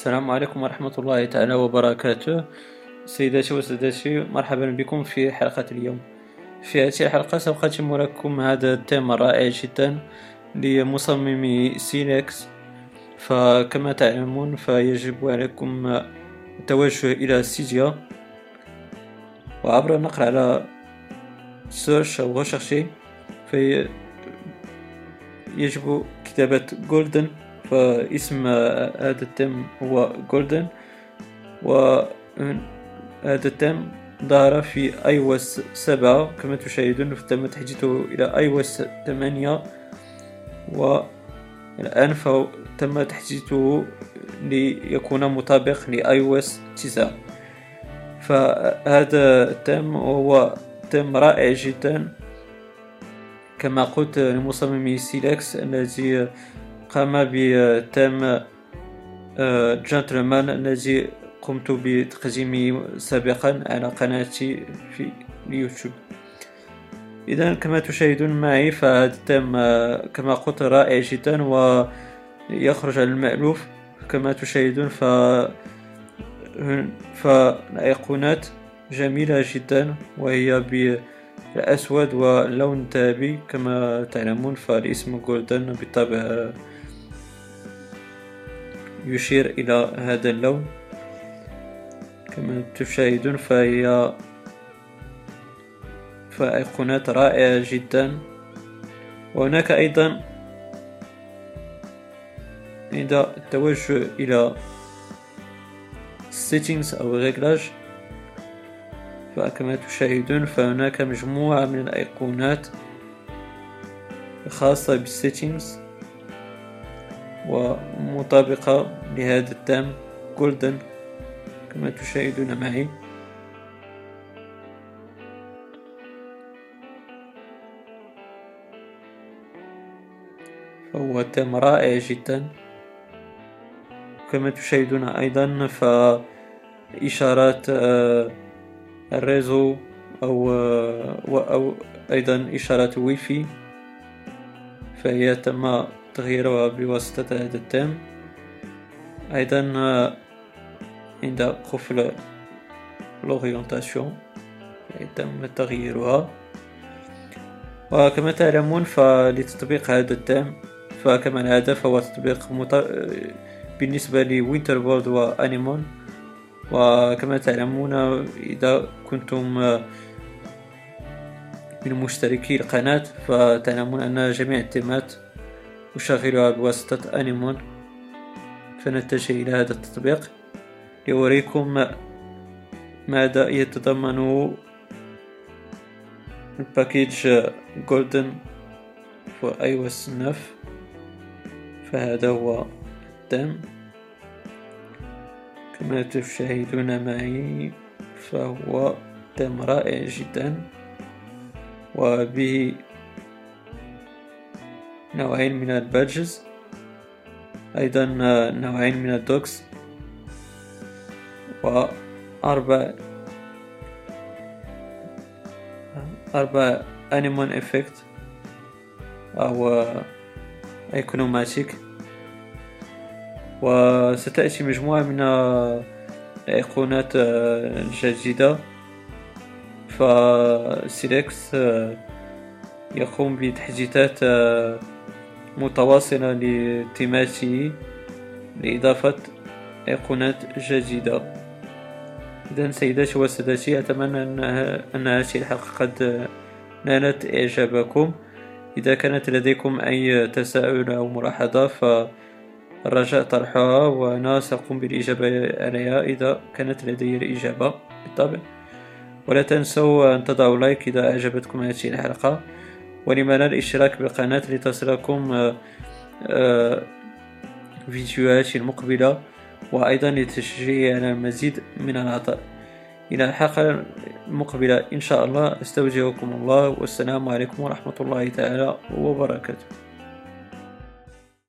السلام عليكم ورحمة الله تعالى وبركاته. سيداتي وسادتي مرحبا بكم في حلقة اليوم. في هذه الحلقة سوف أقدم لكم هذا التيم الرائع جدا لمصممي سينكس. فكما تعلمون فيجب عليكم التوجه إلى Cydia وعبر النقر على search أو rechercher في يجب كتابة Golden فاسم هذا التم هو Golden وهذا التم ظهر في iOS سبعة كما تشاهدون تم تحديثه إلى iOS ثمانية والان تم تحديثه ليكون مطابق ل iOS تسعة. فهذا التم هو تم رائع جدا. كما قلت لمصممي سيلكس الذي قام بتم جنتلمان آه، الذي قمت بتقديمه سابقا على قناتي في اليوتيوب. إذا كما تشاهدون معي فهذا التم آه، كما قلت رائع جدا ويخرج على المألوف. كما تشاهدون ف فالأيقونات جميلة جدا وهي بالأسود واللون الذهبي كما تعلمون فالاسم جولدن بالطبع. يشير إلى هذا اللون. كما تشاهدون فهي فأيقونات رائعة جدا. وهناك أيضا عند التوجه إلى settings أو ريغلاج فكما تشاهدون فهناك مجموعة من الأيقونات خاصة بالسيتينغز ومطابقة لهذا التام جولدن كما تشاهدون معي. فهو تام رائع جدا. كما تشاهدون أيضا فإشارات آه، ال réseau أو, آه، أو أيضا إشارات ويفي فهي تم تغييرها بواسطة هذا التام. أيضا عند قفل l'orientation تم تغييرها. وكما تعلمون فلتطبيق هذا التام فكما العادة فهو تطبيق مط... بالنسبة ل WinterBoard و Anemone. وكما تعلمون إذا كنتم من مشتركي القناة فتعلمون أن جميع التيمات أشغلها بواسطة Anemone فنتجه إلى هذا التطبيق. لأريكم ماذا يتضمن ال package Golden في iOS 9 فهذا هو الدم. كما تشاهدون معي فهو دم رائع جدا. وبه نوعين من ال badges. أيضا نوعين من ال docks. وأربع أربع Anemone effect أو Iconomatic وستأتي مجموعة من الأيقونات الجديدة. فسيلكس يقوم بتحديثات متواصلة لتيماته لإضافة أيقونات جديدة. إذا سيداتي وسادتي أتمنى أن هذه الحلقة قد نالت إعجابكم. إذا كانت لديكم أي تساؤل أو ملاحظة فالرجاء طرحها وأنا سأقوم بالإجابة عليها إذا كانت لدي الإجابة بالطبع. ولا تنسوا أن تضعوا لايك إذا أعجبتكم هذه الحلقة. ولما لا الاشتراك بالقناة لتصلكم آه، آه، فيديوهاتي المقبلة وأيضا على المزيد من العطاء. إلى الحلقة المقبلة إن شاء الله أستودعكم الله والسلام عليكم ورحمة الله تعالى وبركاته.